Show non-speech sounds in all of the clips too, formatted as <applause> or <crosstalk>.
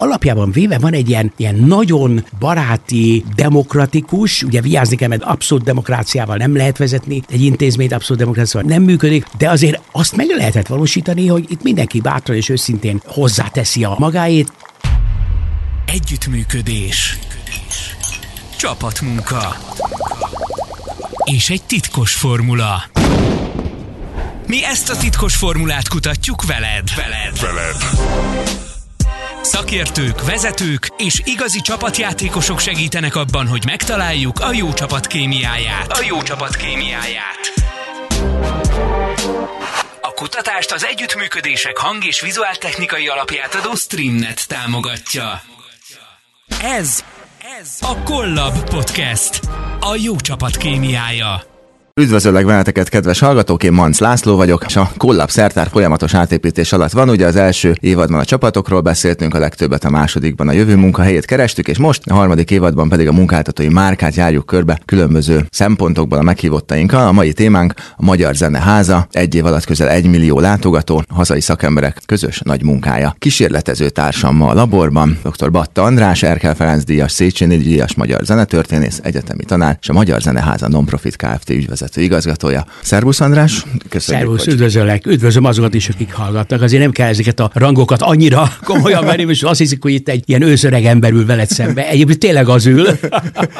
alapjában véve van egy ilyen, ilyen nagyon baráti, demokratikus, ugye vigyázni kell, mert abszolút demokráciával nem lehet vezetni, egy intézményt abszolút demokráciával nem működik, de azért azt meg lehetett valósítani, hogy itt mindenki bátran és őszintén hozzáteszi a magáét. Együttműködés. Csapatmunka. És egy titkos formula. Mi ezt a titkos formulát kutatjuk veled. Veled. Veled. Szakértők, vezetők és igazi csapatjátékosok segítenek abban, hogy megtaláljuk a jó csapat kémiáját. A jó csapat kémiáját. A kutatást az együttműködések hang- és vizuáltechnikai alapját adó Streamnet támogatja. Ez, ez a Collab Podcast. A jó csapat kémiája. Üdvözöllek benneteket, kedves hallgatók, én Manc László vagyok, és a Collab szertár folyamatos átépítés alatt van. Ugye az első évadban a csapatokról beszéltünk, a legtöbbet a másodikban a jövő munkahelyét kerestük, és most a harmadik évadban pedig a munkáltatói márkát járjuk körbe különböző szempontokból a meghívottainkkal. A mai témánk a Magyar Zeneháza, egy év alatt közel egy millió látogató, hazai szakemberek közös nagy munkája. Kísérletező társam ma a laborban, dr. Batta András, Erkel Ferenc díjas, Széchenyi díjas magyar zenetörténész, egyetemi tanár, és a Magyar Zeneháza Nonprofit Kft. ügyvezető vezető igazgatója. Szervusz András, köszönjük. Szervusz, hogy... üdvözöllek, üdvözlöm azokat is, akik hallgatnak. Azért nem kell ezeket a rangokat annyira <laughs> komolyan venni, és azt hiszik, hogy itt egy ilyen őszöreg ember ül veled szembe. Egyébként tényleg az ül.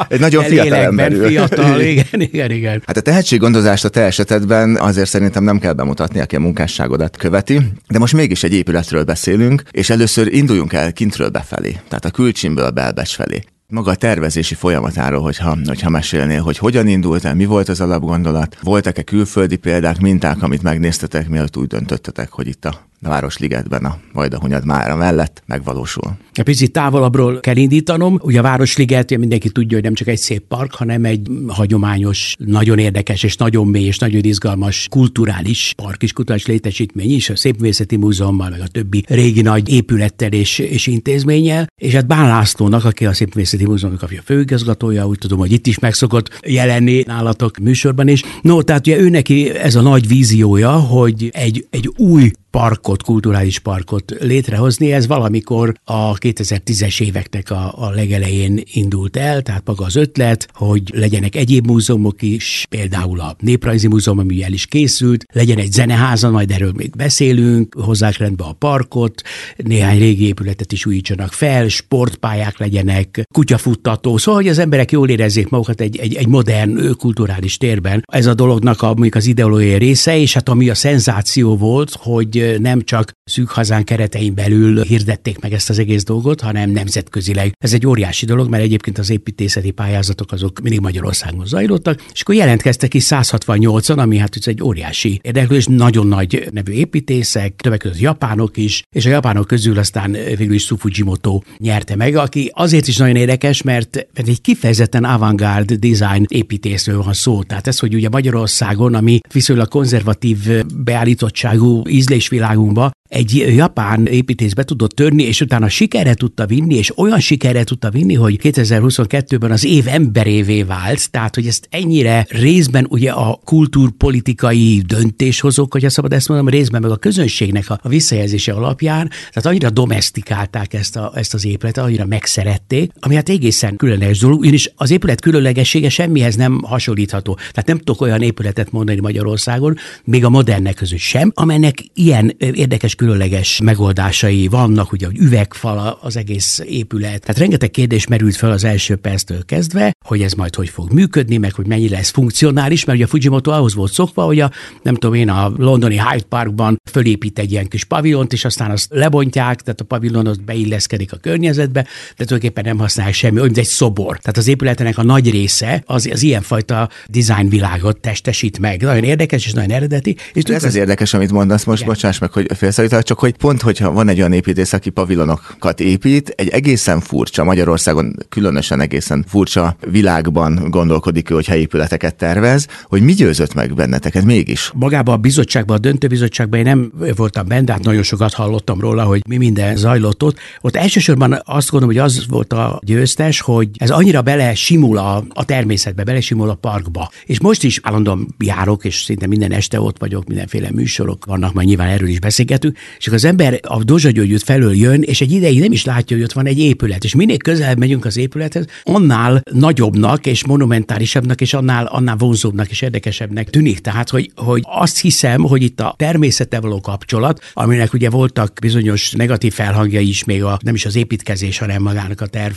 Egy nagyon <laughs> fiatal ember ül. Fiatal, igen, igen, igen. Hát a tehetséggondozást a te esetedben azért szerintem nem kell bemutatni, aki a munkásságodat követi, de most mégis egy épületről beszélünk, és először induljunk el kintről befelé, tehát a külcsimből belbecs felé maga a tervezési folyamatáról, hogyha, hogyha mesélnél, hogy hogyan indult el, mi volt az alapgondolat, voltak-e külföldi példák, minták, amit megnéztetek, mielőtt úgy döntöttetek, hogy itt a a Városligetben, a Vajdahunyad mára mellett megvalósul. Egy picit távolabbról kell indítanom. Ugye a Városliget, mindenki tudja, hogy nem csak egy szép park, hanem egy hagyományos, nagyon érdekes és nagyon mély és nagyon izgalmas kulturális park és kulturális létesítmény is, a Szépművészeti Múzeummal, meg a többi régi nagy épülettel és, és intézménnyel. És hát Bán Lászlónak, aki a Szépművészeti Múzeumnak a főigazgatója, úgy tudom, hogy itt is meg szokott jelenni nálatok műsorban is. No, tehát ugye ő neki ez a nagy víziója, hogy egy, egy új parkot, kulturális parkot létrehozni. Ez valamikor a 2010-es éveknek a, a legelején indult el, tehát maga az ötlet, hogy legyenek egyéb múzeumok is, például a Néprajzi Múzeum, ami el is készült, legyen egy zeneháza, majd erről még beszélünk, hozzák rendbe a parkot, néhány régi épületet is újítsanak fel, sportpályák legyenek, kutyafuttató, szóval, hogy az emberek jól érezzék magukat egy, egy, egy modern kulturális térben. Ez a dolognak a, mondjuk az ideológiai része, és hát ami a szenzáció volt, hogy nem csak szűk hazán keretein belül hirdették meg ezt az egész dolgot, hanem nemzetközileg. Ez egy óriási dolog, mert egyébként az építészeti pályázatok azok mindig Magyarországon zajlottak, és akkor jelentkeztek ki 168-an, ami hát egy óriási érdeklődés, nagyon nagy nevű építészek, többek között japánok is, és a japánok közül aztán végül is Sufujimoto nyerte meg, aki azért is nagyon érdekes, mert egy kifejezetten avantgárd design építészről van szó. Tehát ez, hogy ugye Magyarországon, ami viszonylag konzervatív beállítottságú ízlés világunkba egy japán építész be tudott törni, és utána sikerre tudta vinni, és olyan sikerre tudta vinni, hogy 2022-ben az év emberévé vált, tehát hogy ezt ennyire részben ugye a kultúrpolitikai döntéshozók, hogy szabad ezt mondom, részben meg a közönségnek a, a visszajelzése alapján, tehát annyira domestikálták ezt, a, ezt az épületet, annyira megszerették, ami hát egészen különleges dolog, és az épület különlegessége semmihez nem hasonlítható. Tehát nem tudok olyan épületet mondani Magyarországon, még a modernek között sem, amelynek ilyen érdekes különleges megoldásai vannak, ugye, hogy üvegfal az egész épület. Tehát rengeteg kérdés merült fel az első perctől kezdve, hogy ez majd hogy fog működni, meg hogy mennyi lesz funkcionális, mert ugye a Fujimoto ahhoz volt szokva, hogy a, nem tudom én, a londoni Hyde Parkban fölépít egy ilyen kis pavilont, és aztán azt lebontják, tehát a pavilon az beilleszkedik a környezetbe, de tulajdonképpen nem használják semmi, olyan, egy szobor. Tehát az épületenek a nagy része az, az ilyenfajta design világot testesít meg. Nagyon érdekes és nagyon eredeti. És ez az érdekes, amit mondasz most, igen. bocsáss meg, hogy félszakítalak, csak hogy pont, hogyha van egy olyan építész, aki pavilonokat épít, egy egészen furcsa, Magyarországon különösen egészen furcsa világban gondolkodik ő, hogy épületeket tervez, hogy mi győzött meg benneteket mégis? Magában a bizottságban, a döntőbizottságban én nem voltam benne, de hát nagyon sokat hallottam róla, hogy mi minden zajlott ott. Ott elsősorban azt gondolom, hogy az volt a győztes, hogy ez annyira bele simul a, a természetbe, bele simul a parkba. És most is állandóan járok, és szinte minden este ott vagyok, mindenféle műsorok vannak, majd nyilván erről is beszélgetünk. És akkor az ember a Dozsa Györgyűt felől jön, és egy ideig nem is látja, hogy ott van egy épület. És minél közelebb megyünk az épülethez, annál nagyobbnak és monumentálisabbnak, és annál, annál vonzóbbnak és érdekesebbnek tűnik. Tehát, hogy, hogy azt hiszem, hogy itt a természete való kapcsolat, aminek ugye voltak bizonyos negatív felhangjai is még a, nem is az építkezés, hanem magának a terv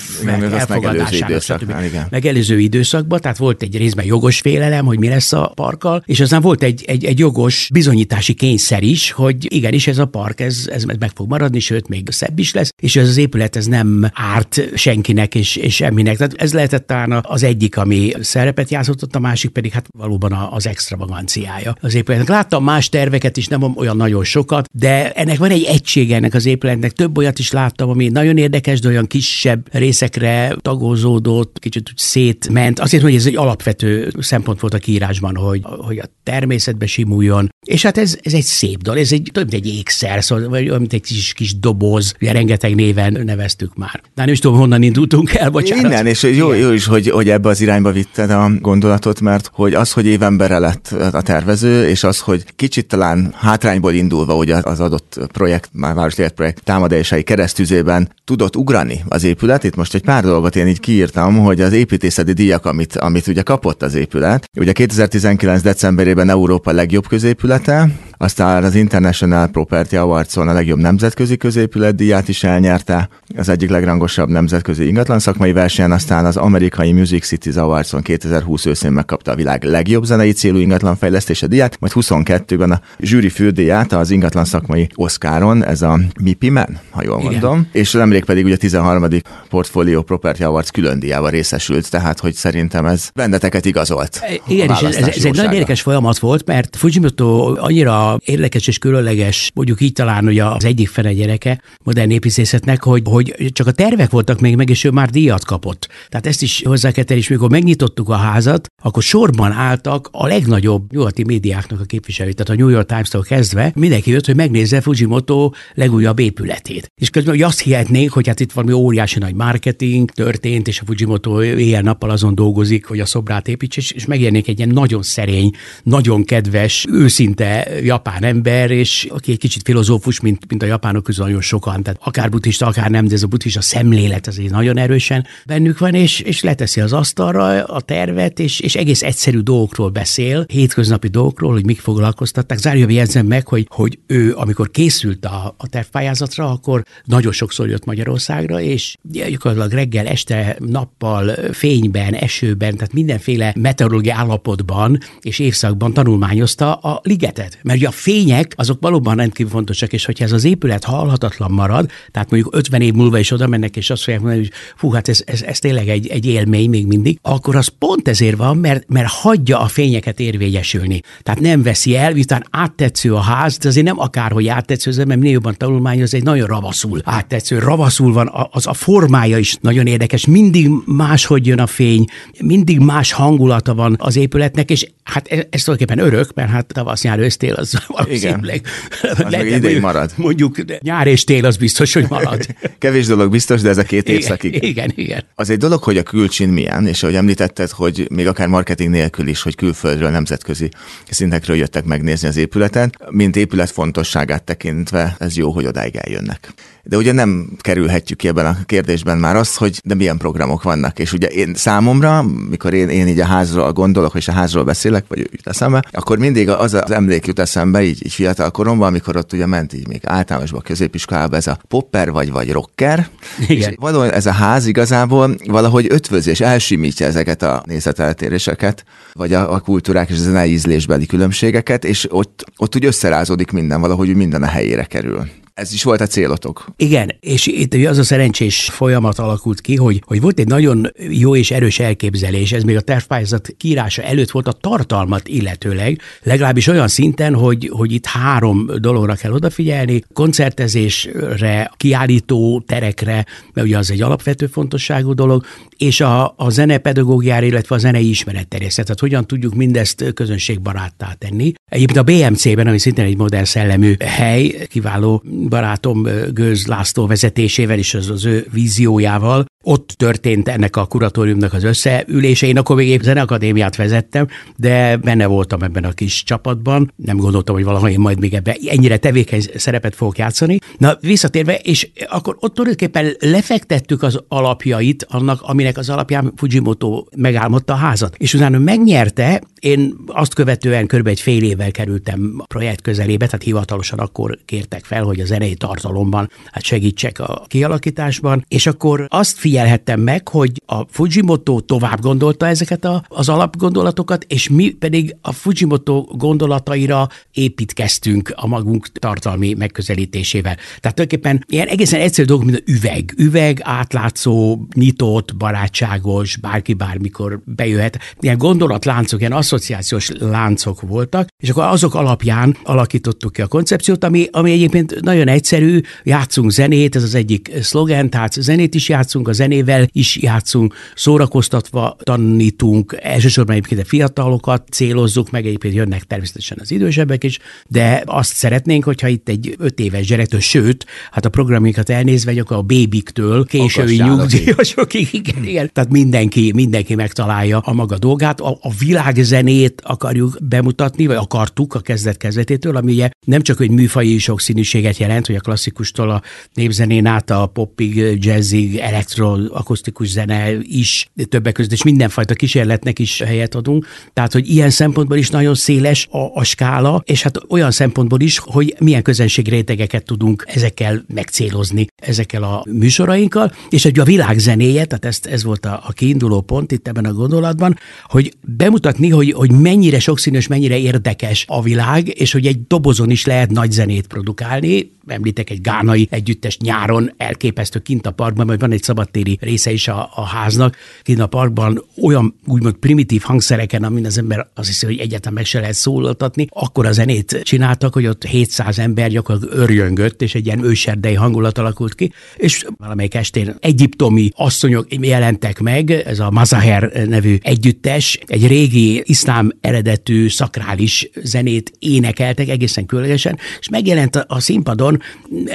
elfogadásának. Megelőző időszakban, tehát volt egy részben jogos félelem, hogy mi lesz a parkkal, és aztán volt egy, egy, egy jogos bizonyítási kényszer is, hogy igenis ez a park, ez, ez meg fog maradni, sőt, még szebb is lesz, és ez az épület ez nem árt senkinek és, és semminek. Tehát ez lehetett talán az egyik, ami szerepet játszott, a másik pedig hát valóban az extravaganciája az épületnek. Láttam más terveket is, nem olyan nagyon sokat, de ennek van egy egysége ennek az épületnek. Több olyat is láttam, ami nagyon érdekes, de olyan kisebb részekre tagozódott, kicsit úgy szétment. Azért, hogy ez egy alapvető szempont volt a kiírásban, hogy, hogy a természetbe simuljon. És hát ez, ez egy szép dal, ez egy több egy ékszer, szóval, vagy mint egy kis, kis doboz, ugye rengeteg néven neveztük már. De nem is tudom, honnan indultunk el, bocsánat. Innen, és jó, jó is, hogy, hogy ebbe az irányba vitted a gondolatot, mert hogy az, hogy évembere lett a tervező, és az, hogy kicsit talán hátrányból indulva, ugye az adott projekt, már Város projekt támadásai keresztüzében tudott ugrani az épület. Itt most egy pár dolgot én így kiírtam, hogy az építészeti díjak, amit, amit ugye kapott az épület. Ugye 2019. decemberében Európa legjobb középülete, aztán az International Property Awards-on a legjobb nemzetközi középület díját is elnyerte, az egyik legrangosabb nemzetközi ingatlan szakmai versenyen, aztán az amerikai Music Cities Awards-on 2020 őszén megkapta a világ legjobb zenei célú ingatlan fejlesztése díját, majd 22-ben a zsűri fődíját az ingatlan szakmai Oscaron, ez a MIPI Man, ha jól Igen. mondom, és nemrég pedig ugye a 13. Portfolio Property Awards külön díjával részesült, tehát hogy szerintem ez benneteket igazolt. Igen, és ez, ez egy nagyon érdekes folyamat volt, mert Fujimoto annyira érdekes és különleges, mondjuk így talán hogy az egyik fene gyereke modern építészetnek, hogy, hogy csak a tervek voltak még meg, és ő már díjat kapott. Tehát ezt is hozzá kell tenni, és mikor megnyitottuk a házat, akkor sorban álltak a legnagyobb nyugati médiáknak a képviselői, tehát a New York Times-tól kezdve mindenki jött, hogy megnézze Fujimoto legújabb épületét. És közben hogy azt hihetnénk, hogy hát itt valami óriási nagy marketing történt, és a Fujimoto éjjel-nappal azon dolgozik, hogy a szobrát építse, és megjelenik egy ilyen nagyon szerény, nagyon kedves, őszinte japán ember, és aki egy kicsit filozófus, mint, mint a japánok közül nagyon sokan, tehát akár buddhista, akár nem, de ez a buddhista szemlélet azért nagyon erősen bennük van, és, és leteszi az asztalra a tervet, és, és egész egyszerű dolgokról beszél, hétköznapi dolgokról, hogy mik foglalkoztatták. Zárja jegyzem meg, hogy, hogy ő, amikor készült a, a tervpályázatra, akkor nagyon sokszor jött Magyarországra, és gyakorlatilag reggel, este, nappal, fényben, esőben, tehát mindenféle meteorológiai állapotban és évszakban tanulmányozta a ligetet. Mert ugye a fények azok valóban rendkívül fontosak, és hogyha ez az épület halhatatlan marad, tehát mondjuk 50 év múlva is oda mennek, és azt fogják mondani, hogy fú, hát ez, ez, ez tényleg egy, egy élmény még mindig, akkor az pont ezért van, mert, mert hagyja a fényeket érvényesülni. Tehát nem veszi el, miután áttetsző a ház, de azért nem akárhogy áttetsző, mert minél jobban tanulmányoz, egy nagyon ravaszul áttetsző, ravaszul van, az a formája is nagyon érdekes, mindig máshogy jön a fény, mindig más hangulata van az épületnek, és hát ez, ez tulajdonképpen örök, mert hát tavasz, nyár, ősztél az valószínűleg. Az meg ideig marad. Mondjuk nyár és tél az biztos, hogy marad. <laughs> Kevés dolog biztos, de ez a két évszakig. Igen, igen, igen. Az egy dolog, hogy a külcsin milyen, és ahogy említetted, hogy még akár marketing nélkül is, hogy külföldről, nemzetközi szintekről jöttek megnézni az épületet, mint épület fontosságát tekintve, ez jó, hogy odáig eljönnek. De ugye nem kerülhetjük ki ebben a kérdésben már azt, hogy de milyen programok vannak. És ugye én számomra, mikor én, én így a házról gondolok, és a házról beszélek, vagy jut eszembe, akkor mindig az az emlék jut eszembe, így, így fiatal koromban, amikor ott ugye ment így még általánosban, középiskolában ez a popper vagy vagy rocker. Igen. És valóban ez a ház igazából valahogy ötvöz és elsimítja ezeket a nézeteltéréseket, vagy a, a kultúrák és a zenei ízlésbeli különbségeket, és ott, ott úgy összerázódik minden, valahogy minden a helyére kerül. Ez is volt a célotok. Igen, és itt az a szerencsés folyamat alakult ki, hogy, hogy volt egy nagyon jó és erős elképzelés, ez még a tervpályázat kírása előtt volt a tartalmat illetőleg, legalábbis olyan szinten, hogy, hogy itt három dologra kell odafigyelni, koncertezésre, kiállító terekre, mert ugye az egy alapvető fontosságú dolog, és a, a zenepedagógiára, illetve a zenei ismeretterjesztet, tehát hogyan tudjuk mindezt közönségbaráttá tenni. Egyébként a BMC-ben, ami szintén egy modern szellemű hely, kiváló barátom Gőz László vezetésével és az, az ő víziójával Ott történt ennek a kuratóriumnak az összeülése. Én akkor még épp zeneakadémiát vezettem, de benne voltam ebben a kis csapatban. Nem gondoltam, hogy valaha én majd még ebben ennyire tevékeny szerepet fogok játszani. Na, visszatérve, és akkor ott tulajdonképpen lefektettük az alapjait annak, aminek az alapján Fujimoto megálmodta a házat. És utána megnyerte, én azt követően kb. egy fél évvel kerültem a projekt közelébe, tehát hivatalosan akkor kértek fel, hogy a zenei tartalomban hát segítsek a kialakításban, és akkor azt figyelhettem meg, hogy a Fujimoto tovább gondolta ezeket a, az alapgondolatokat, és mi pedig a Fujimoto gondolataira építkeztünk a magunk tartalmi megközelítésével. Tehát tulajdonképpen ilyen egészen egyszerű dolgok, mint a üveg. Üveg, átlátszó, nyitott, barátságos, bárki bármikor bejöhet. Ilyen gondolatláncok, ilyen asszociációs láncok voltak, és akkor azok alapján alakítottuk ki a koncepciót, ami, ami egyébként nagyon egyszerű, játszunk zenét, ez az egyik szlogen, tehát zenét is játszunk, a zenével is játszunk, szórakoztatva tanítunk, elsősorban egyébként a fiatalokat célozzuk, meg egyébként jönnek természetesen az idősebbek is, de azt szeretnénk, hogyha itt egy öt éves gyerektől, sőt, hát a programjukat elnézve, hogy akkor a bébiktől késői nyugdíjasokig, igen, igen. Tehát mindenki, mindenki megtalálja a maga dolgát. A, a világzenét akarjuk bemutatni, vagy akartuk a kezdet kezdetétől, ami ugye nem csak egy műfaji sokszínűséget jelent, hogy a klasszikustól a népzenén át a popig, jazzig, elektro, akusztikus zene is többek között, és mindenfajta kísérletnek is helyet adunk. Tehát, hogy ilyen szempontból is nagyon széles a, a skála, és hát olyan szempontból is, hogy milyen közönségrétegeket tudunk ezekkel megcélozni, ezekkel a műsorainkkal, és hogy a világ zenéje, tehát ezt, ez volt a, a kiinduló pont itt ebben a gondolatban, hogy bemutatni, hogy, hogy mennyire sokszínűs, mennyire érdekes a világ, és hogy egy dobozon is lehet nagy zenét produkálni, említek egy gánai együttes nyáron, elképesztő kint a parkban, majd van egy szabadtéri része is a, a háznak, kint a parkban olyan úgymond primitív hangszereken, amin az ember azt hiszi, hogy egyáltalán meg se lehet szólaltatni, akkor a zenét csináltak, hogy ott 700 ember gyakorlatilag örjöngött, és egy ilyen őserdei hangulat alakult ki, és valamelyik estén egyiptomi asszonyok jelentek meg, ez a Mazaher nevű együttes, egy régi iszlám eredetű szakrális zenét énekeltek egészen különlegesen, és megjelent a színpadon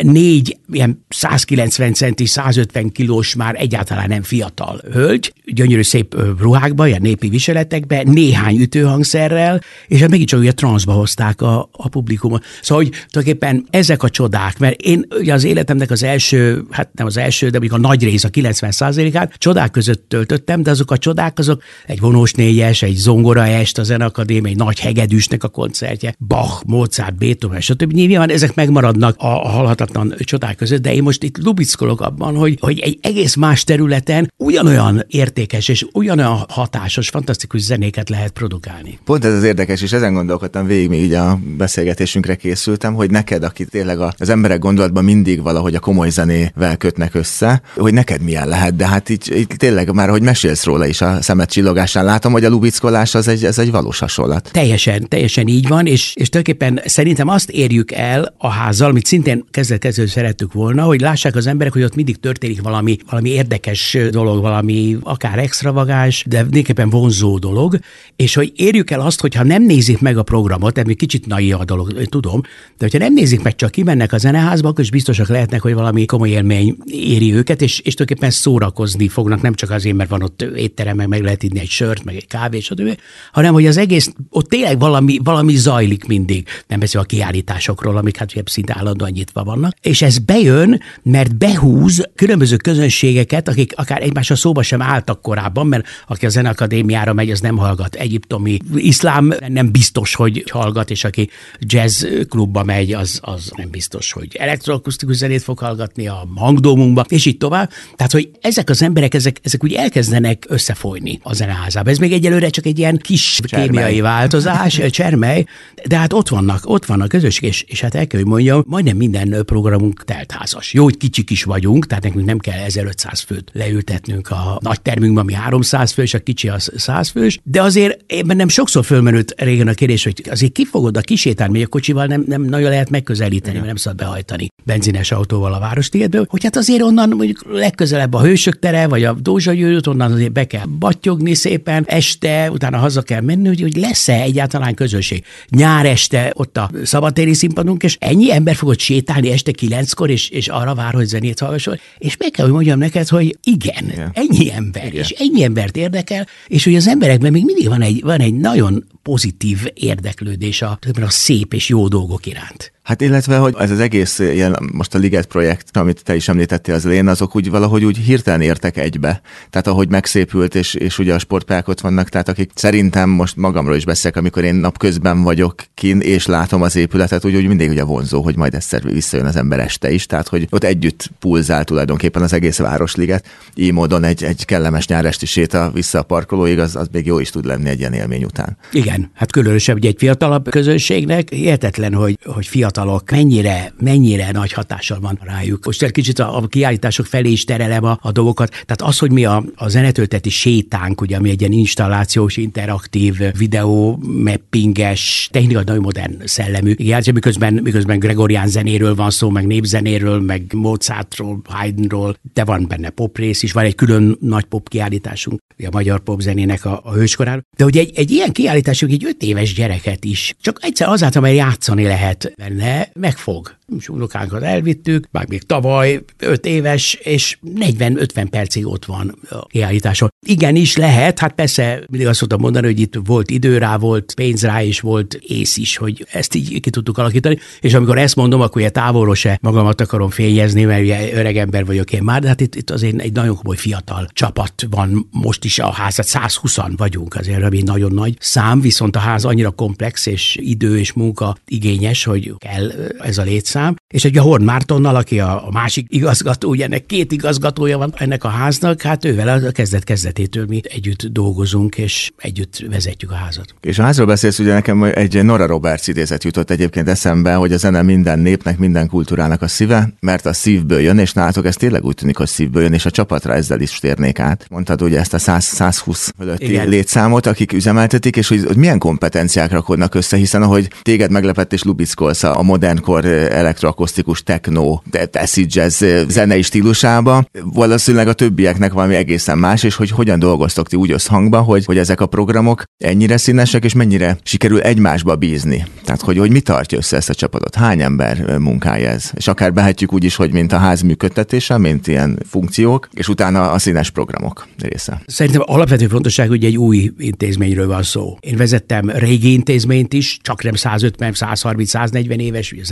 négy ilyen 190 centi, 150 kilós, már egyáltalán nem fiatal hölgy, gyönyörű szép ruhákban, ilyen népi viseletekben, néhány ütőhangszerrel, és hát megint csak ugye transzba hozták a, a publikumot. Szóval, hogy tulajdonképpen ezek a csodák, mert én ugye az életemnek az első, hát nem az első, de mondjuk a nagy rész, a 90 át csodák között töltöttem, de azok a csodák, azok egy vonós négyes, egy zongora est, a Zenakadémia, egy nagy hegedűsnek a koncertje, Bach, Mozart, Beethoven, stb. Nyilván ezek megmaradnak a, a halhatatlan csodák között, de én most itt lubickolok abban, hogy, hogy egy egész más területen ugyanolyan értékes és ugyanolyan hatásos, fantasztikus zenéket lehet produkálni. Pont ez az érdekes, és ezen gondolkodtam végig, még így a beszélgetésünkre készültem, hogy neked, aki tényleg az emberek gondolatban mindig valahogy a komoly zenével kötnek össze, hogy neked milyen lehet, de hát így, így tényleg már, hogy mesélsz róla is a szemet csillogásán, látom, hogy a lubickolás az egy, ez egy valós hasonlat. Teljesen, teljesen így van, és, és tulajdonképpen szerintem azt érjük el a házzal, amit szintén kezdet szerettük volna, hogy lássák az emberek, hogy ott mindig történik valami, valami érdekes dolog, valami akár extravagáns, de mindenképpen vonzó dolog, és hogy érjük el azt, hogyha nem nézik meg a programot, még kicsit naiv a dolog, tudom, de hogyha nem nézik meg, csak kimennek a zeneházba, akkor is biztosak lehetnek, hogy valami komoly élmény éri őket, és, és tulajdonképpen szórakozni fognak, nem csak azért, mert van ott étterem, meg, meg lehet inni egy sört, meg egy kávét, stb., hanem hogy az egész, ott tényleg valami, valami zajlik mindig. Nem beszél a kiállításokról, amik hát szinte állandóan nyitva vannak, és ez bejön, mert behúz különböző közönségeket, akik akár egymással szóba sem álltak korábban, mert aki a zeneakadémiára megy, az nem hallgat egyiptomi iszlám, nem biztos, hogy hallgat, és aki jazz klubba megy, az, az nem biztos, hogy elektroakusztikus zenét fog hallgatni a hangdómunkba, és így tovább. Tehát, hogy ezek az emberek, ezek, ezek úgy elkezdenek összefolyni a zeneházába. Ez még egyelőre csak egy ilyen kis csermely. kémiai változás, csermely, de hát ott vannak, ott vannak közösség, és, és hát el kell, hogy mondjam, majdnem minden programunk teltházas. Jó, hogy kicsik is vagyunk, tehát nekünk nem kell 1500 főt leültetnünk a nagy termünkben, ami 300 fős, a kicsi az 100 fős, de azért ebben nem sokszor fölmerült régen a kérdés, hogy azért ki fogod a kisétálni, még a kocsival nem, nem nagyon lehet megközelíteni, mert nem szabad behajtani benzines autóval a Várostiédből, hogy hát azért onnan mondjuk legközelebb a Hősök tere, vagy a Dózsa gyűrűt, onnan azért be kell battyogni szépen, este, utána haza kell menni, hogy, hogy lesz-e egyáltalán közösség. Nyár este ott a szabadtéri színpadunk, és ennyi ember fogod sétálni este kilenckor, és, és arra vár, hogy zenét hallgasson. És meg kell, hogy mondjam neked, hogy igen, igen. ennyi ember, igen. és ennyi embert érdekel, és hogy az emberekben még mindig van egy, van egy nagyon pozitív érdeklődés a, a szép és jó dolgok iránt. Hát illetve, hogy ez az egész ilyen, most a Liget projekt, amit te is említettél az elején, azok úgy valahogy úgy hirtelen értek egybe. Tehát ahogy megszépült, és, és ugye a sportpályák ott vannak, tehát akik szerintem most magamról is beszélek, amikor én napközben vagyok kin, és látom az épületet, úgy, úgy mindig ugye vonzó, hogy majd egyszer visszajön az ember este is, tehát hogy ott együtt pulzál tulajdonképpen az egész Városliget. Így módon egy, egy kellemes nyáresti séta vissza a parkolóig, az, az még jó is tud lenni egy ilyen élmény után. Igen, hát különösebb egy fiatalabb közönségnek, értetlen, hogy, hogy fiatal fiatalok mennyire, mennyire nagy hatással van rájuk. Most egy kicsit a, a kiállítások felé is terelem a, a dolgokat. Tehát az, hogy mi a, a zenetölteti sétánk, ugye, ami egy ilyen installációs, interaktív, videó, mappinges, technikai nagyon modern szellemű. Igen, miközben, miközben Gregorián zenéről van szó, meg népzenéről, meg Mozartról, Haydnról, de van benne pop rész is, van egy külön nagy pop kiállításunk, a magyar pop zenének a, a hőskoráról. De hogy egy, egy ilyen kiállításunk egy öt éves gyereket is, csak egyszer azáltal, mert játszani lehet benne, megfog. És unokánkat elvittük, már még tavaly, 5 éves, és 40-50 percig ott van a kiállításon. Igenis lehet, hát persze mindig azt szoktam mondani, hogy itt volt idő rá, volt pénz rá, és volt ész is, hogy ezt így ki tudtuk alakítani. És amikor ezt mondom, akkor ugye távolról se magamat akarom fényezni, mert ugye öreg ember vagyok én már, de hát itt, itt azért egy nagyon komoly fiatal csapat van most is a házat, 120 vagyunk azért, ami nagyon nagy szám, viszont a ház annyira komplex és idő és munka igényes, hogy kell ez a létszám. És egy a Horn Mártonnal, aki a, a másik igazgató, ugye ennek két igazgatója van ennek a háznak, hát ővel a kezdet kezdetétől mi együtt dolgozunk, és együtt vezetjük a házat. És a házról beszélsz, ugye nekem egy Nora Roberts idézet jutott egyébként eszembe, hogy a zene minden népnek, minden kultúrának a szíve, mert a szívből jön, és nálatok ez tényleg úgy tűnik, hogy szívből jön, és a csapatra ezzel is térnék át. Mondtad ugye ezt a 100, 120 fölötti Igen. létszámot, akik üzemeltetik, és hogy, hogy milyen kompetenciák rakodnak össze, hiszen ahogy téged meglepett és lubickolsz a modernkor elektroakusztikus techno, acid jazz zenei stílusába, valószínűleg a többieknek valami egészen más, és hogy hogyan dolgoztok ti úgy összhangban, hogy, hogy ezek a programok ennyire színesek, és mennyire sikerül egymásba bízni. Tehát, hogy, hogy mi tartja össze ezt a csapatot, hány ember munkája ez, és akár behetjük úgy is, hogy mint a ház működtetése, mint ilyen funkciók, és utána a színes programok része. Szerintem alapvető fontosság, hogy egy új intézményről van szó. Én vezettem régi intézményt is, csak nem 150, 130, 140 éves, ugye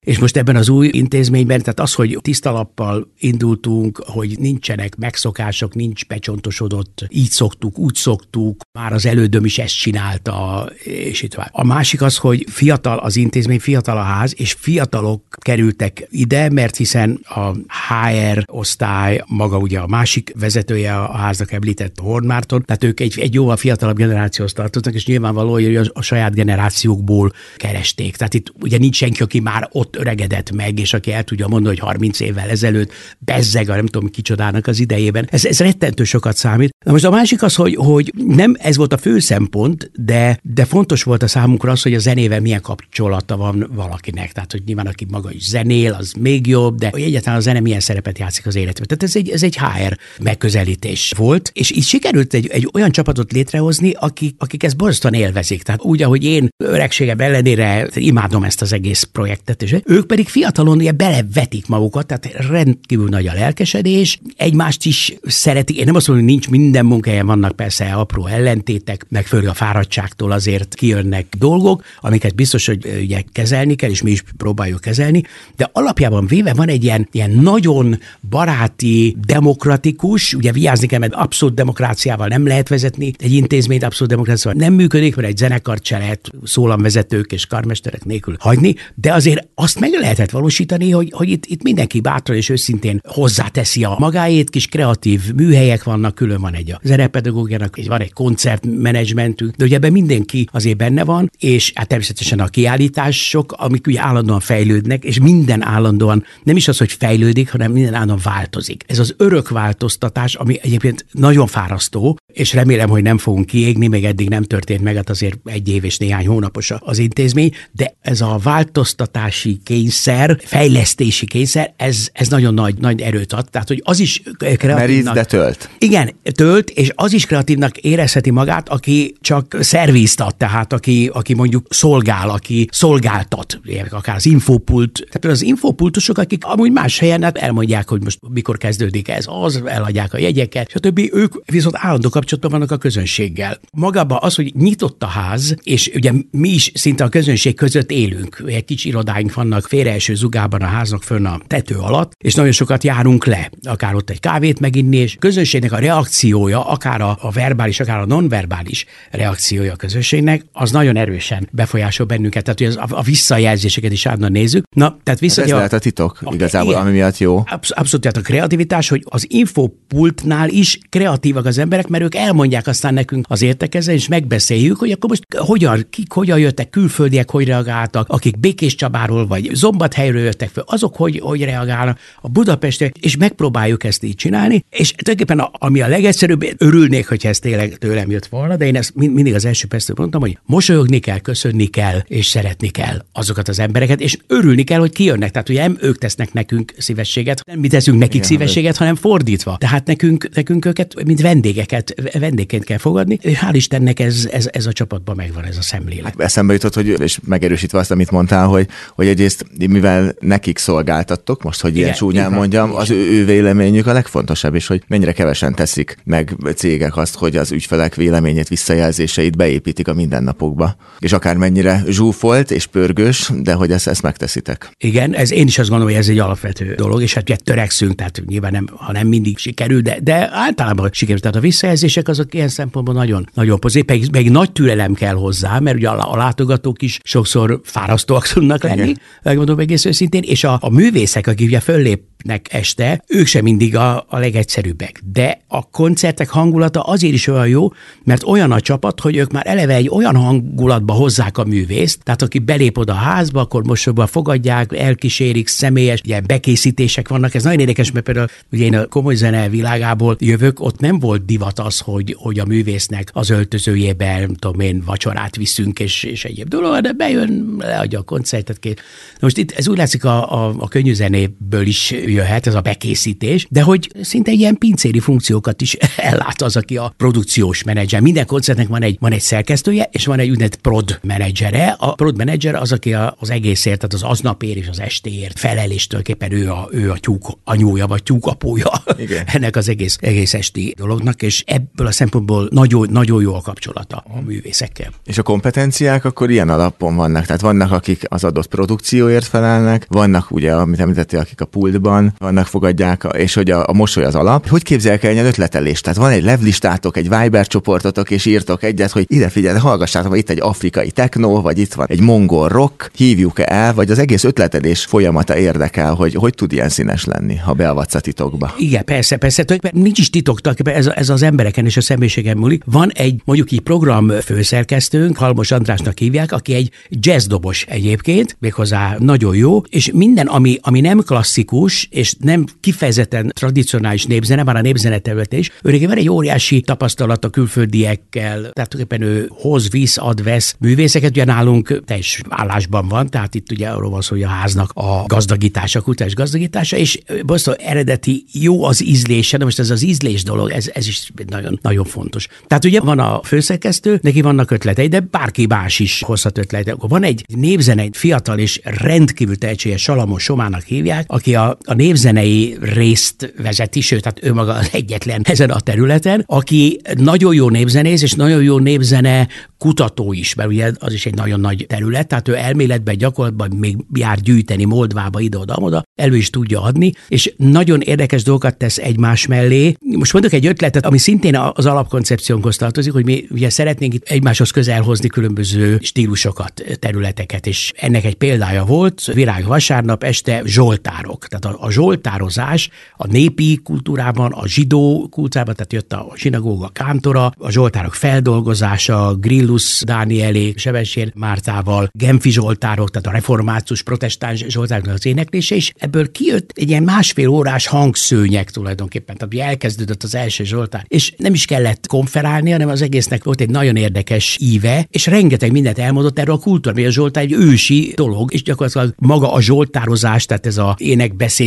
és most ebben az új intézményben, tehát az, hogy tisztalappal indultunk, hogy nincsenek megszokások, nincs becsontosodott, így szoktuk, úgy szoktuk, már az elődöm is ezt csinálta, és itt van. A másik az, hogy fiatal az intézmény, fiatal a ház, és fiatalok kerültek ide, mert hiszen a HR osztály, maga ugye a másik vezetője a háznak említett Horn Márton, tehát ők egy, egy jóval fiatalabb generációhoz tartoznak, és nyilvánvaló, hogy a, a saját generációkból keresték. Tehát itt ugye nincs senki, aki már ott öregedett meg, és aki el tudja mondani, hogy 30 évvel ezelőtt bezzeg a nem tudom kicsodának az idejében. Ez, ez rettentő sokat számít. Na most a másik az, hogy, hogy nem ez volt a fő szempont, de, de fontos volt a számunkra az, hogy a zenével milyen kapcsolata van valakinek. Tehát, hogy nyilván aki maga is zenél, az még jobb, de egyáltalán a zene milyen szerepet játszik az életben. Tehát ez egy, ez egy HR megközelítés volt, és így sikerült egy, egy olyan csapatot létrehozni, akik, akik ezt borzasztóan élvezik. Tehát úgy, ahogy én öregségem ellenére imádom ezt az egész projektet, és ők pedig fiatalon ugye belevetik magukat, tehát rendkívül nagy a lelkesedés, egymást is szeretik. Én nem azt mondom, hogy nincs minden munkahelyen, vannak persze apró ellentétek, meg a fáradtságtól azért kijönnek dolgok, amiket biztos, hogy ugye kezelni kell, és mi is próbáljuk kezelni, de alapjában véve van egy ilyen, ilyen nagyon baráti, demokratikus, ugye vigyázni kell, mert abszolút demokráciával nem lehet vezetni, egy intézményt abszolút demokráciával nem működik, mert egy zenekart se lehet szólamvezetők és karmesterek nélkül hagyni, de azért azt meg lehetett valósítani, hogy, hogy itt, itt mindenki bátran és őszintén hozzáteszi a magáét, kis kreatív műhelyek vannak, külön van egy a zenepedagógiának, van egy koncertmenedzsmentünk, de ugye ebben mindenki azért benne van, és hát természetesen a kiállítások, amik ugye állandóan fejlődnek, és minden állandóan, nem is az, hogy fejlődik, hanem minden állandóan változik. Ez az örök változtatás, ami egyébként nagyon fárasztó, és remélem, hogy nem fogunk kiégni, még eddig nem történt meg, hát azért egy év és néhány hónapos az intézmény, de ez a változtatás megtérülési kényszer, fejlesztési kényszer, ez, ez nagyon nagy, nagy erőt ad. Tehát, hogy az is kreatívnak... Merít, de tölt. Igen, tölt, és az is kreatívnak érezheti magát, aki csak szervízt ad, tehát aki, aki mondjuk szolgál, aki szolgáltat, akár az infopult. Tehát az infopultusok, akik amúgy más helyen hát elmondják, hogy most mikor kezdődik ez, az, eladják a jegyeket, stb. Ők viszont állandó kapcsolatban vannak a közönséggel. Magában az, hogy nyitott a ház, és ugye mi is szinte a közönség között élünk. Egy kicsi irodáink vannak félreeső zugában a háznak fönn a tető alatt, és nagyon sokat járunk le, akár ott egy kávét meginni, és közönségnek a reakciója, akár a, a verbális, akár a nonverbális reakciója a közönségnek, az nagyon erősen befolyásol bennünket. Tehát, hogy az, a, a visszajelzéseket is árna nézzük. Na, tehát vissza, hát ez lehet a titok, a, igazából, igen, ami miatt jó. Absz- abszolút, tehát a kreativitás, hogy az infopultnál is kreatívak az emberek, mert ők elmondják aztán nekünk az értekezzen, és megbeszéljük, hogy akkor most hogyan, kik hogyan jöttek, külföldiek hogy reagáltak, akik Békés Csabáról vagy Zombathelyről jöttek fel, azok hogy, hogy reagálnak, a Budapestek, és megpróbáljuk ezt így csinálni, és tulajdonképpen a, ami a legegyszerűbb, örülnék, hogy ez tényleg tőlem jött volna, de én ezt mindig az első perctől mondtam, hogy mosolyogni kell, köszönni kell, és szeretni kell azokat az embereket, és örülni kell, hogy kijönnek. Tehát ugye nem ők tesznek nekünk szívességet, nem mi teszünk nekik Igen, szívességet, hanem fordítva. Tehát nekünk, nekünk őket, mint vendégeket, vendégként kell fogadni, és hál' Istennek ez, ez, ez a csapatban megvan ez a szemlélet. Hát eszembe jutott, hogy, és megerősítve azt, amit mondtál, hogy, hogy egyrészt mivel nekik szolgáltattok, most, hogy ilyen csúnyán mondjam, az ő, ő véleményük a legfontosabb, és hogy mennyire kevesen teszik meg cégek azt, hogy az ügyfelek véleményét, visszajelzéseit beépítik a mindennapokba. És akár mennyire zsúfolt és pörgős, de hogy ezt, ezt megteszitek. Igen, ez én is azt gondolom, hogy ez egy alapvető dolog, és hát ugye törekszünk, tehát nyilván nem, ha nem mindig sikerül, de, de általában sikerül. Tehát a visszajelzések azok ilyen szempontból nagyon, nagyon pozitív, meg, meg nagy türelem kell hozzá, mert ugye a, a látogatók is sokszor fárasztóak tudnak lenni, megmondom egész őszintén, és a, a művészek, akik ugye föllép szerepnek este, ők sem mindig a, a legegyszerűbbek. De a koncertek hangulata azért is olyan jó, mert olyan a csapat, hogy ők már eleve egy olyan hangulatba hozzák a művészt, tehát aki belép oda a házba, akkor mosokba fogadják, elkísérik, személyes ilyen bekészítések vannak. Ez nagyon érdekes, mert például ugye én a komoly zene világából jövök, ott nem volt divat az, hogy, hogy a művésznek az öltözőjében, nem tudom én, vacsorát viszünk, és, és egyéb dolog, de bejön, leadja a koncertet. Két. most itt ez úgy látszik a, a, a könnyű zenéből is jöhet ez a bekészítés, de hogy szinte ilyen pincéri funkciókat is <laughs> ellát az, aki a produkciós menedzser. Minden koncertnek van egy, van egy szerkesztője, és van egy úgynevezett prod menedzsere. A prod menedzser az, aki a, az egészért, tehát az aznapért és az estéért felel, és tulajdonképpen ő a, ő a tyúk anyója, vagy tyúk apója Igen. <laughs> ennek az egész, egész esti dolognak, és ebből a szempontból nagyon, nagyon jó a kapcsolata a művészekkel. És a kompetenciák akkor ilyen alapon vannak, tehát vannak, akik az adott produkcióért felelnek, vannak ugye, amit említettél, akik a pultban vannak fogadják, és hogy a, a mosoly az alap. Hogy képzeljek el egy ötletelést? Tehát van egy levlistátok, egy Viber csoportotok, és írtok egyet, hogy ide figyelj, hallgassátok, vagy itt egy afrikai techno, vagy itt van egy mongol rock, hívjuk el, vagy az egész ötletelés folyamata érdekel, hogy hogy tud ilyen színes lenni, ha beavatsz a titokba. Igen, persze, persze, nincs is titok, ez, ez az embereken és a személyiségen múlik. Van egy mondjuk így program főszerkesztőnk, Halmos Andrásnak hívják, aki egy jazzdobos egyébként, méghozzá nagyon jó, és minden, ami, ami nem klasszikus, és nem kifejezetten tradicionális népzene, már a népzene területe is. Ő van egy óriási tapasztalat a külföldiekkel, tehát tulajdonképpen ő hoz, visz, ad, vesz művészeket, ugye nálunk teljes állásban van, tehát itt ugye arról van szó, hogy a háznak a gazdagítása, a kultúrás gazdagítása, és Bosztó eredeti jó az ízlése, de most ez az ízlés dolog, ez, ez is nagyon, nagyon fontos. Tehát ugye van a főszerkesztő, neki vannak ötletei, de bárki más is hozhat ötletet. Akkor van egy népzene, egy fiatal és rendkívül tehetséges Salamos Somának hívják, aki a, a népzenei részt vezeti, sőt, tehát ő maga az egyetlen ezen a területen, aki nagyon jó népzenész, és nagyon jó népzene kutató is, mert ugye az is egy nagyon nagy terület, tehát ő elméletben, gyakorlatban még jár gyűjteni Moldvába, ide-oda-oda, elő is tudja adni, és nagyon érdekes dolgokat tesz egymás mellé. Most mondok egy ötletet, ami szintén az alapkoncepciónkhoz tartozik, hogy mi ugye szeretnénk itt egymáshoz közel hozni különböző stílusokat, területeket, és ennek egy példája volt, virág vasárnap este Zsoltárok, tehát a, a zsoltározás a népi kultúrában, a zsidó kultúrában, tehát jött a zsinagóga kántora, a zsoltárok feldolgozása, Grillus Dánielé, Sebesér Mártával, Genfi zsoltárok, tehát a református protestáns zsoltároknak az éneklése, és ebből kijött egy ilyen másfél órás hangszőnyek tulajdonképpen. Tehát elkezdődött az első zsoltár, és nem is kellett konferálni, hanem az egésznek volt egy nagyon érdekes íve, és rengeteg mindent elmondott erről a kultúra, a zsoltár egy ősi dolog, és gyakorlatilag maga a zsoltározás, tehát ez a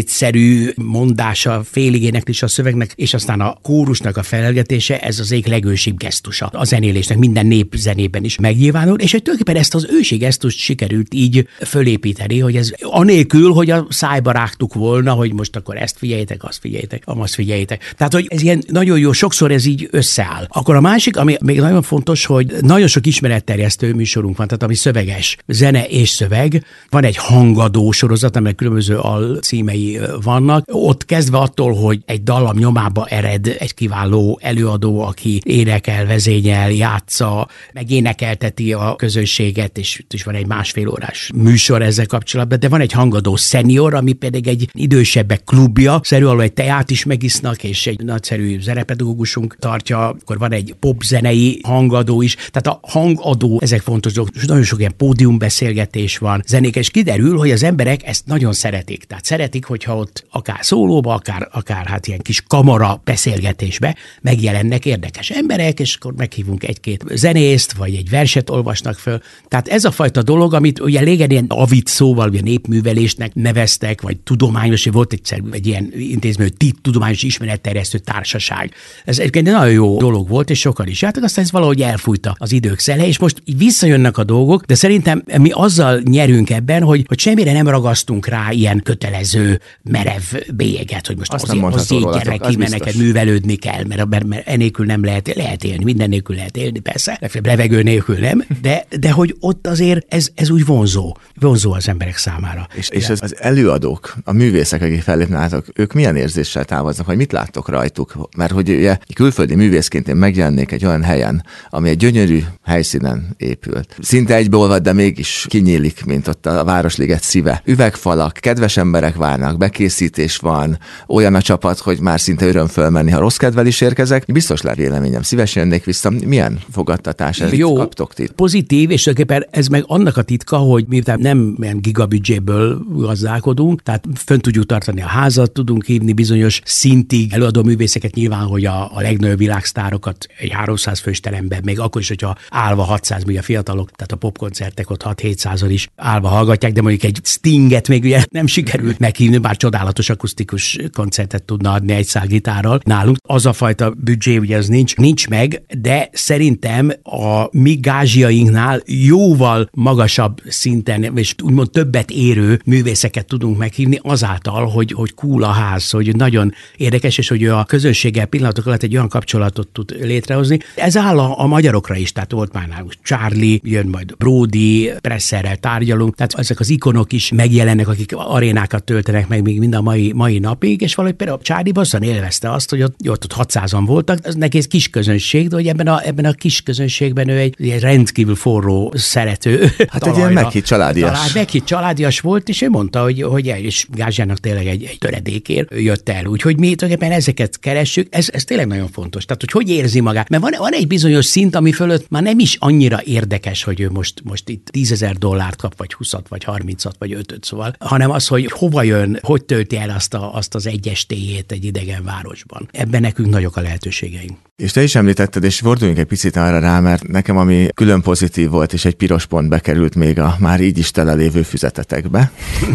énekbeszédszerű mondása, félig éneklés a szövegnek, és aztán a kórusnak a felelgetése, ez az ég legősibb gesztusa a zenélésnek, minden nép zenében is megnyilvánul, és hogy tulajdonképpen ezt az ősi gesztust sikerült így fölépíteni, hogy ez anélkül, hogy a szájba rágtuk volna, hogy most akkor ezt figyeljétek, azt figyeljétek, azt figyeljétek. Tehát, hogy ez ilyen nagyon jó, sokszor ez így összeáll. Akkor a másik, ami még nagyon fontos, hogy nagyon sok ismeretterjesztő műsorunk van, tehát ami szöveges, zene és szöveg. Van egy hangadó sorozat, amely különböző alcímei vannak. Ott kezdve attól, hogy egy dallam nyomába ered egy kiváló előadó, aki énekel, vezényel, játsza, meg énekelteti a közönséget, és is van egy másfél órás műsor ezzel kapcsolatban, de van egy hangadó senior, ami pedig egy idősebbek klubja, szerű alól egy teát is megisznak, és egy nagyszerű zenepedagógusunk tartja, akkor van egy popzenei hangadó is, tehát a hangadó, ezek fontos dolgok, nagyon sok ilyen pódiumbeszélgetés van, zenék, és kiderül, hogy az emberek ezt nagyon szeretik. Tehát szeretik, hogyha ott akár szólóba, akár, akár hát ilyen kis kamara beszélgetésbe megjelennek érdekes emberek, és akkor meghívunk egy-két zenészt, vagy egy verset olvasnak föl. Tehát ez a fajta dolog, amit ugye régen ilyen avit szóval, ugye népművelésnek neveztek, vagy tudományos, volt egyszer egy ilyen intézmény, hogy tudományos ismeretterjesztő társaság. Ez egy nagyon jó dolog volt, és sokan is jártak, aztán ez valahogy elfújta az idők szele, és most visszajönnek a dolgok, de szerintem mi azzal nyerünk ebben, hogy, hogy semmire nem ragasztunk rá ilyen kötelező, merev bélyeget, hogy most Azt azért, azért gyere ki, mert neked művelődni kell, mert, mert, mert enélkül nem lehet, lehet élni, minden nélkül lehet élni, persze, levegő nélkül nem, de, de hogy ott azért ez, ez úgy vonzó, vonzó az emberek számára. És, és az, az előadók, a művészek, akik fellépnátok, ők milyen érzéssel távoznak, vagy mit láttok rajtuk? Mert hogy ugye külföldi művészként én megjelennék egy olyan helyen, ami egy gyönyörű helyszínen épült. Szinte egybeolvad, de mégis kinyílik, mint ott a Városliget szíve. Üvegfalak, kedves emberek várnak, bekészítés van, olyan a csapat, hogy már szinte öröm fölmenni, ha rossz kedvel is érkezek. Biztos le véleményem, szívesen jönnék vissza. Milyen fogadtatás ez? Jó, kaptok ti? Pozitív, és tulajdonképpen ez meg annak a titka, hogy miután nem ilyen gigabüdzséből gazdálkodunk, tehát fönn tudjuk tartani a házat, tudunk hívni bizonyos szintig előadó művészeket, nyilván, hogy a, a legnagyobb világsztárokat egy 300 fős teremben, még akkor is, hogyha állva 600, mi a fiatalok, tehát a popkoncertek ott 6-700 is állva hallgatják, de mondjuk egy Stinget még ugye nem sikerült meghívni, bár csodálatos akusztikus koncertet tudna adni egy gitárral. Nálunk az a fajta büdzsé, ugye az nincs, nincs meg, de szerintem a mi gázsiainknál jóval magasabb szinten, és úgymond többet érő művészeket tudunk meghívni azáltal, hogy, hogy cool a ház, hogy nagyon érdekes, és hogy a közönséggel pillanatok alatt egy olyan kapcsolatot tud létrehozni. Ez áll a, a magyarokra is, tehát volt már nálunk Charlie, jön majd Brody, Presserrel tárgyalunk, tehát ezek az ikonok is megjelennek, akik arénákat töltenek meg még mind a mai, mai napig, és valahogy például Charlie Bosson élvezte azt, hogy ott, ott, ott 600-an voltak, ez neki ez kis közönség, de hogy ebben a, ebben a kis közönségben ő egy, egy rendkívül forró szerető. Hát egy ilyen meghitt családias. Talán meghitt családias volt, és ő mondta, hogy, hogy el, és Gázsának tényleg egy, egy töredékért jött el. Úgyhogy mi tulajdonképpen ezeket keressük, ez, ez tényleg nagyon fontos. Tehát, hogy hogy érzi magát. Mert van, van egy bizonyos szint, ami fölött már nem is annyira érdekes, hogy ő most, most itt tízezer dollárt kap, vagy 20 vagy 30 vagy 5 szóval, hanem az, hogy hova jön, hogy tölti el azt, a, azt az egyes téjét egy idegen városban. Ebben nekünk nagyok a lehetőségeink. És te is említetted, és forduljunk egy picit arra rá, mert nekem ami külön pozitív volt, és egy piros pont bekerült még a már így is telelévő füzetetekbe,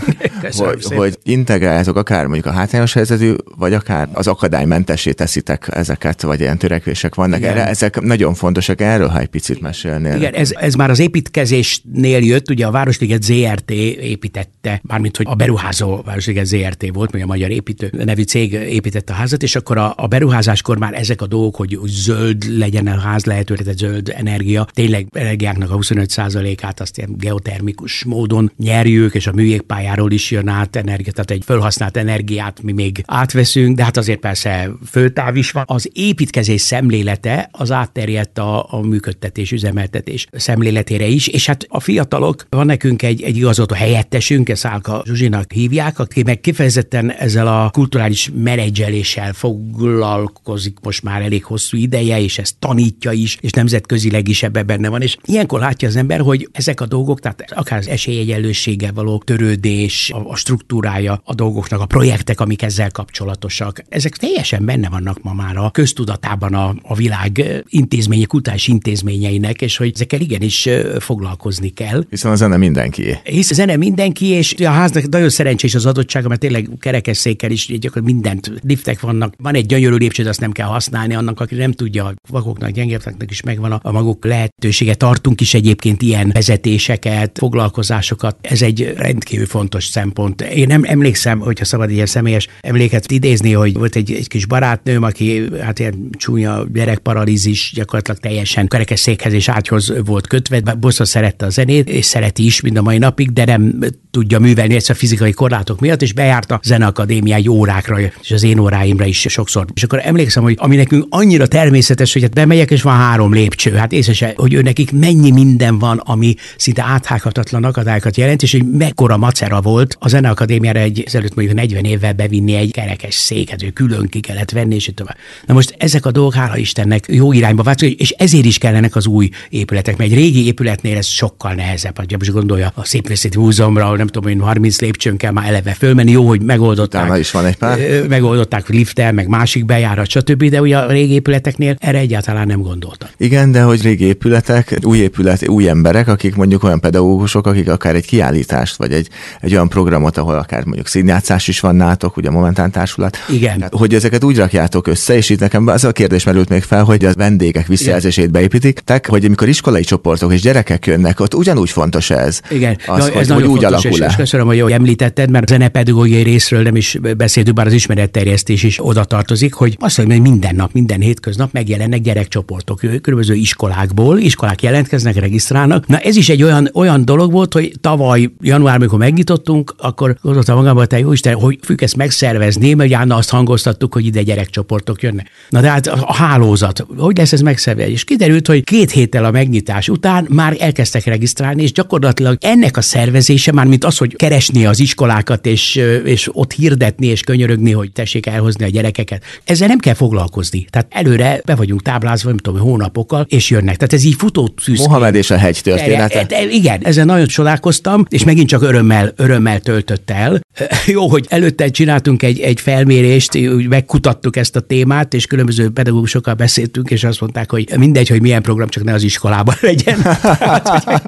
<laughs> hogy, hogy integráljátok akár mondjuk a hátrányos helyzetű, vagy akár az akadálymentessé teszitek ezeket, vagy ilyen törekvések vannak Igen. erre. Ezek nagyon fontosak, erről ha egy picit mesélnél. Igen, ez, ez már az építkezésnél jött, ugye a Városliget ZRT építette, mármint hogy a beruházó Városliget ZRT volt, vagy a Magyar Építő nevű cég építette a házat, és akkor a, a beruházáskor már ezek a dolgok, hogy zöld legyen a ház lehetőleg, tehát zöld energia. Tényleg energiáknak a 25%-át azt ilyen geotermikus módon nyerjük, és a műjégpályáról is jön át energia, tehát egy felhasznált energiát mi még átveszünk, de hát azért persze föltáv is van. Az építkezés szemlélete az átterjedt a, a működtetés, üzemeltetés szemléletére is, és hát a fiatalok, van nekünk egy, egy igazoltó helyettesünk, ezt Szálka Zsuzsinak hívják, aki meg kifejezetten ezzel a kulturális menedzseléssel foglalkozik most már elég hosszú ideje, és ezt tanítja is, és nemzetközileg is ebbe benne van. És ilyenkor látja az ember, hogy ezek a dolgok, tehát akár az esélyegyenlőséggel való törődés, a, a struktúrája a dolgoknak, a projektek, amik ezzel kapcsolatosak, ezek teljesen benne vannak ma már a köztudatában a, a világ intézmények, kultúrás intézményeinek, és hogy ezekkel igenis foglalkozni kell. Hiszen a zene mindenki. Hisz a zene mindenki, és a háznak nagyon szerencsés az adottsága, mert tényleg kerekesszékkel is gyakorlatilag mindent, liftek vannak. Van egy gyönyörű lépcső, azt nem kell használni annak, aki nem tudja, a vakoknak, gyengébbeknek is megvan a, a maguk lehetősége. Tartunk is egyébként ilyen vezetéseket, foglalkozásokat. Ez egy rendkívül fontos szempont. Én nem emlékszem, hogyha szabad ilyen személyes emléket idézni, hogy volt egy, egy kis barátnőm, aki hát ilyen csúnya gyerekparalízis, gyakorlatilag teljesen kerekesszékhez és ágyhoz volt kötve, bosszat szerette a zenét, és szereti is mind a mai napig, de nem tudja művelni ezt a fizikai korlátok miatt, és bejárt a zeneakadémiai órákra, és az én óráimra is sokszor. És akkor emlékszem, hogy ami nekünk annyira természetes, hogy hát bemegyek, és van három lépcső. Hát észre hogy ő nekik mennyi minden van, ami szinte áthághatatlan akadályokat jelent, és hogy mekkora macera volt a zeneakadémiára egy ezelőtt mondjuk 40 évvel bevinni egy kerekes széket, hogy külön ki kellett venni, és tovább. Na most ezek a dolgok, hála Istennek, jó irányba változnak, és ezért is kellenek az új épületek, mert egy régi épületnél ez sokkal nehezebb. Ha most gondolja a Szépvészeti Múzeumra, nem tudom, hogy 30 lépcsőn kell már eleve fölmenni, jó, hogy megoldották. Utána is van egy pár. Megoldották liftel, meg másik bejárat, stb., de ugye a régi épületeknél erre egyáltalán nem gondoltak. Igen, de hogy régi épületek, új épület, új emberek, akik mondjuk olyan pedagógusok, akik akár egy kiállítást, vagy egy, egy olyan programot, ahol akár mondjuk színjátszás is van nátok, ugye a Momentán Társulat. Igen. Tehát, hogy ezeket úgy rakjátok össze, és itt nekem az a kérdés merült még fel, hogy a vendégek visszajelzését beépítik, tehát, hogy amikor iskolai csoportok és gyerekek jönnek, ott ugyanúgy fontos ez. Igen, az, Na, ez hogy, hogy úgy alakul és, és köszönöm, hogy jól említetted, mert a zenepedagógiai részről nem is beszéltünk, bár az ismeretterjesztés is oda tartozik, hogy azt mondja, hogy minden nap, minden hétköznap megjelennek gyerekcsoportok, különböző iskolákból, iskolák jelentkeznek, regisztrálnak. Na ez is egy olyan, olyan dolog volt, hogy tavaly január, amikor megnyitottunk, akkor gondoltam magamban, te jó Isten, hogy függ ezt megszervezni, mert ugye azt hangoztattuk, hogy ide gyerekcsoportok jönnek. Na de hát a hálózat, hogy lesz ez megszervezni? És kiderült, hogy két héttel a megnyitás után már elkezdtek regisztrálni, és gyakorlatilag ennek a szervezése már, mint az, hogy keresni az iskolákat, és, és ott hirdetni, és könyörögni, hogy tessék elhozni a gyerekeket. Ezzel nem kell foglalkozni. Tehát előre be vagyunk táblázva, nem tudom, hónapokkal, és jönnek. Tehát ez így futó tűz. Mohamed és a hegy története. Igen, ezen nagyon csodálkoztam, és megint csak örömmel, örömmel töltött el. <laughs> Jó, hogy előtte csináltunk egy, egy felmérést, úgy megkutattuk ezt a témát, és különböző pedagógusokkal beszéltünk, és azt mondták, hogy mindegy, hogy milyen program, csak ne az iskolában <laughs> legyen. tehát, hogy,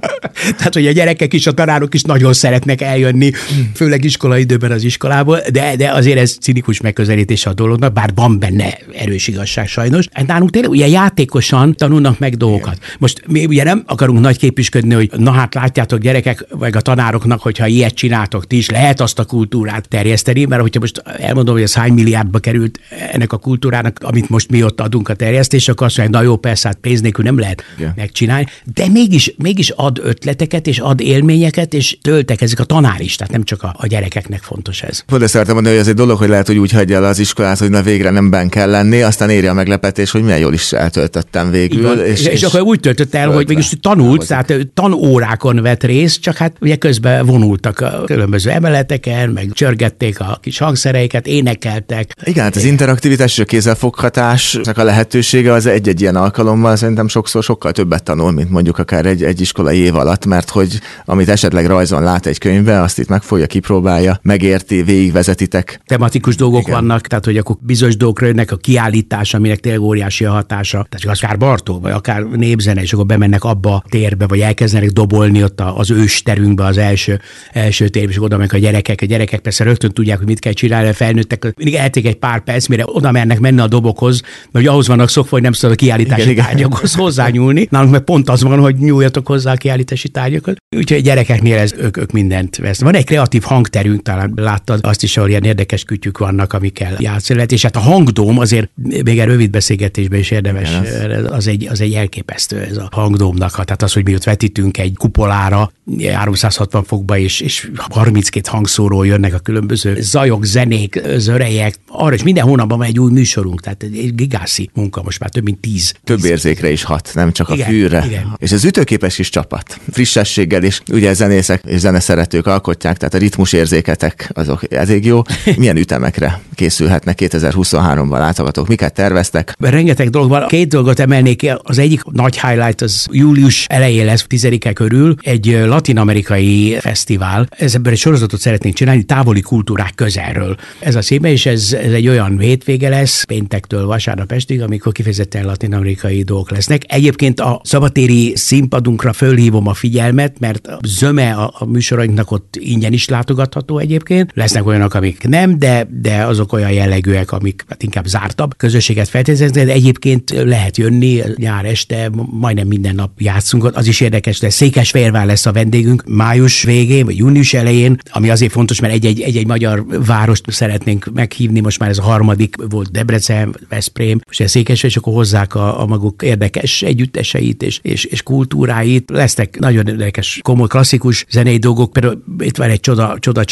tehát, hogy a gyerekek is, a tanárok is nagyon szeretnek eljönni, főleg iskolai időben az iskolából, de, de azért ez cinikus megközelítés a dolognak, bár van benne erős igazság sajnos. Hát nálunk tényleg ugye játékosan tanulnak meg dolgokat. Most mi ugye nem akarunk nagy képüsködni, hogy na hát látjátok gyerekek, vagy a tanároknak, hogyha ilyet csináltok, ti is lehet azt a kultúrát terjeszteni, mert hogyha most elmondom, hogy ez hány milliárdba került ennek a kultúrának, amit most mi ott adunk a terjesztés, akkor azt mondják, na jó, persze, hát pénz nélkül nem lehet Igen. megcsinálni, de mégis, mégis ad ötleteket, és ad élményeket, és töltek ezek a tanár is, tehát nem csak a, a gyerekeknek fontos ez. Ezt szeretem mondani, hogy ez egy dolog, hogy lehet, hogy úgy hagyja el az iskolát, hogy na végre nem ben kell lenni, aztán éri a meglepetés, hogy milyen jól is eltöltöttem végül. És, és, és, akkor úgy töltött el, hogy mégis tanult, tehát tanórákon vett részt, csak hát ugye közben vonultak a különböző emeleteken, meg csörgették a kis hangszereiket, énekeltek. Igen, hát az interaktivitás és a kézzelfoghatás, a lehetősége az egy-egy ilyen alkalommal szerintem sokszor sokkal többet tanul, mint mondjuk akár egy, egy iskolai év alatt, mert hogy amit esetleg rajzon lát egy könyvbe, azt itt megfogja, kipróbálja, megérti, végigvezetitek. Tematikus dolgok Igen. vannak, tehát hogy akkor bizonyos dolgokra jönnek a kiállítás, aminek tényleg óriási a hatása. Tehát akár Bartó, vagy akár népzene, és akkor bemennek abba a térbe, vagy elkezdenek dobolni ott az ősterünkbe az első, első térbe, és oda mennek a gyerekek. A gyerekek persze rögtön tudják, hogy mit kell csinálni, a felnőttek mindig elték egy pár perc, mire oda mennek menni a dobokhoz, mert ahhoz vannak szokva, hogy nem szabad a kiállítási igen, tárgyakhoz hozzányúlni. Nálunk meg pont az van, hogy nyúljatok hozzá a kiállítási tárgyakat. Úgyhogy a gyerekeknél ez, ők, ők mindent vesz. Van egy kreatív hangterünk, talán láttad azt is, ahol ilyen érdekes kütyük vannak, amikkel játszani lehet. És hát a hangdóm azért még egy rövid beszélgetésben is érdemes, Igen, az. az, egy, az egy elképesztő ez a hangdómnak, tehát az, hogy mi ott vetítünk egy kupolára 360 fokba, és, és 32 hangszóról jönnek a különböző zajok, zenék, zörejek, arra is minden hónapban van egy új műsorunk, tehát egy gigászi munka, most már több mint tíz. Több érzékre is hat, nem csak igen, a fűre. Igen. És ez ütőképes is csapat, frissességgel is, ugye zenészek és zeneszeretők alkotják, tehát a ritmusérzéketek azok elég jó. <laughs> Milyen ütemekre készülhetnek 2023-ban látogatók? Miket terveztek? Rengeteg dolog van. Két dolgot emelnék ki. Az egyik nagy highlight az július elején lesz, tizedike körül, egy latin-amerikai fesztivál. Ebből egy sorozatot szeretnénk csinálni, távoli kultúrák közelről. Ez a szépen, és ez, ez egy olyan hétvége lesz, péntektől vasárnap estig, amikor kifejezetten latin-amerikai dolgok lesznek. Egyébként a szabatéri színpadunkra fölhívom a figyelmet, mert a zöme a, a műsorainknak ott ingyen is látogatható egyébként. Lesznek olyanok, amik nem, de, de azok olyan jellegűek, amik hát inkább zártabb közösséget feltételeznek, de egyébként lehet jönni nyár este, majdnem minden nap játszunk. Az is érdekes, de Székesfehérvár lesz a vendégünk május végén, vagy június elején, ami azért fontos, mert egy-egy, egy-egy magyar várost szeretnénk meghívni, most már ez a harmadik volt Debrecen, Veszprém, most a Székesfehérvár, és akkor hozzák a, a maguk érdekes együtteseit és, és, és kultúráit. Lesznek nagyon érdekes, komoly, klasszikus zenei dolgok, például itt van egy csoda, csoda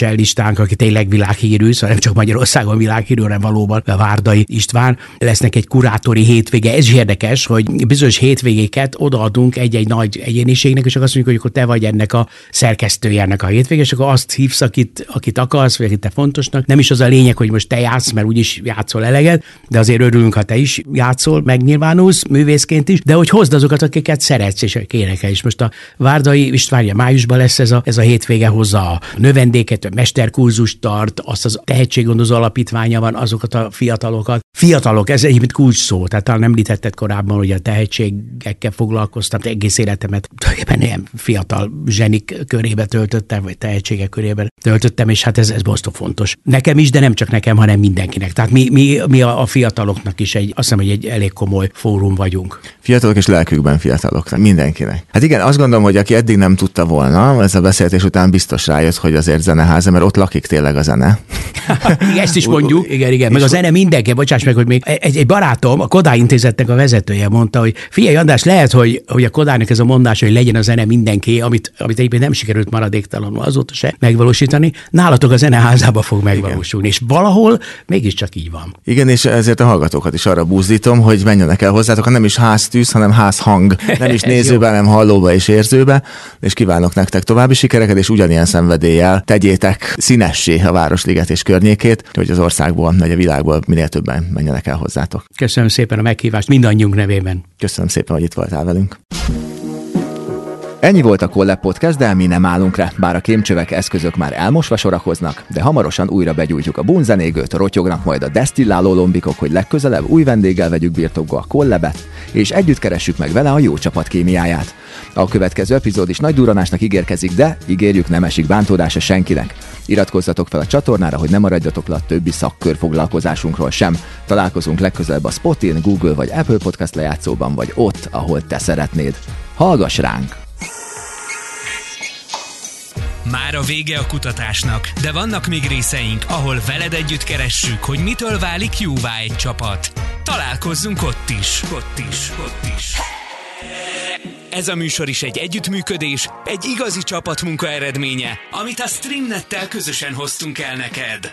csellistánk, aki tényleg világhírű, szóval nem csak Magyarországon világhírű, hanem valóban a Várdai István. Lesznek egy kurátori hétvége. Ez is érdekes, hogy bizonyos hétvégéket odaadunk egy-egy nagy egyéniségnek, és akkor azt mondjuk, hogy akkor te vagy ennek a szerkesztője ennek a hétvége, és akkor azt hívsz, akit, akit akarsz, vagy akit te fontosnak. Nem is az a lényeg, hogy most te játsz, mert úgyis játszol eleget, de azért örülünk, ha te is játszol, megnyilvánulsz művészként is, de hogy hozd azokat, akiket szeretsz, és énekel. És most a Várdai Istvánja májusban lesz ez a, ez a hétvége, hozza a növendéket, a mesterkurzust tart, azt az tehetséggondozó alapítványa van, azokat a fiatalokat. Fiatalok, ez egyébként kulcs szó, tehát talán említetted korábban, hogy a tehetségekkel foglalkoztam, egész életemet tulajdonképpen ilyen fiatal zsenik körébe töltöttem, vagy tehetségek körébe töltöttem, és hát ez, ez bosztó fontos. Nekem is, de nem csak nekem, hanem mindenkinek. Tehát mi, mi, mi a, a fiataloknak is egy, azt hiszem, hogy egy elég komoly fórum vagyunk. Fiatalok és lelkükben fiatalok, mindenkinek. Hát igen, azt gondolom, hogy aki eddig nem tudta volna, ez a beszélgetés után biztos rájött, hogy azért zeneháza, mert ott lakik tényleg a zene. <laughs> Ezt is mondjuk. <laughs> Igen, igen. Meg a zene mindenki, bocsáss meg, hogy még egy, egy barátom, a Kodály intézetnek a vezetője mondta, hogy figyelj, András, lehet, hogy, hogy a Kodálynak ez a mondás, hogy legyen a zene mindenki, amit, amit egyébként nem sikerült maradéktalanul azóta se megvalósítani, nálatok a zeneházába fog megvalósulni. Igen. És valahol mégiscsak így van. Igen, és ezért a hallgatókat is arra buzdítom, hogy menjenek el hozzátok, ha nem is háztűz, hanem házhang, nem is <laughs> nézőbe, hanem hallóba és érzőbe, és kívánok nektek további sikereket, és ugyanilyen szenvedéllyel tegyétek színessé a Városliget és környékét, hogy az országból, vagy a világból minél többen menjenek el hozzátok. Köszönöm szépen a meghívást mindannyiunk nevében. Köszönöm szépen, hogy itt voltál velünk. Ennyi volt a Collab Podcast, de mi nem állunk rá, bár a kémcsövek eszközök már elmosva sorakoznak, de hamarosan újra begyújtjuk a bunzenégőt, rotyognak majd a desztilláló lombikok, hogy legközelebb új vendéggel vegyük birtokba a kollebet, és együtt keressük meg vele a jó csapat kémiáját. A következő epizód is nagy duranásnak ígérkezik, de ígérjük nem esik bántódása senkinek. Iratkozzatok fel a csatornára, hogy ne maradjatok le a többi szakkör foglalkozásunkról sem. Találkozunk legközelebb a Spotin, Google vagy Apple Podcast lejátszóban, vagy ott, ahol te szeretnéd. Hallgass ránk! Már a vége a kutatásnak, de vannak még részeink, ahol veled együtt keressük, hogy mitől válik jóvá egy csapat. Találkozzunk ott is, ott is, ott is. Ez a műsor is egy együttműködés, egy igazi csapatmunka eredménye, amit a Streamnettel közösen hoztunk el neked.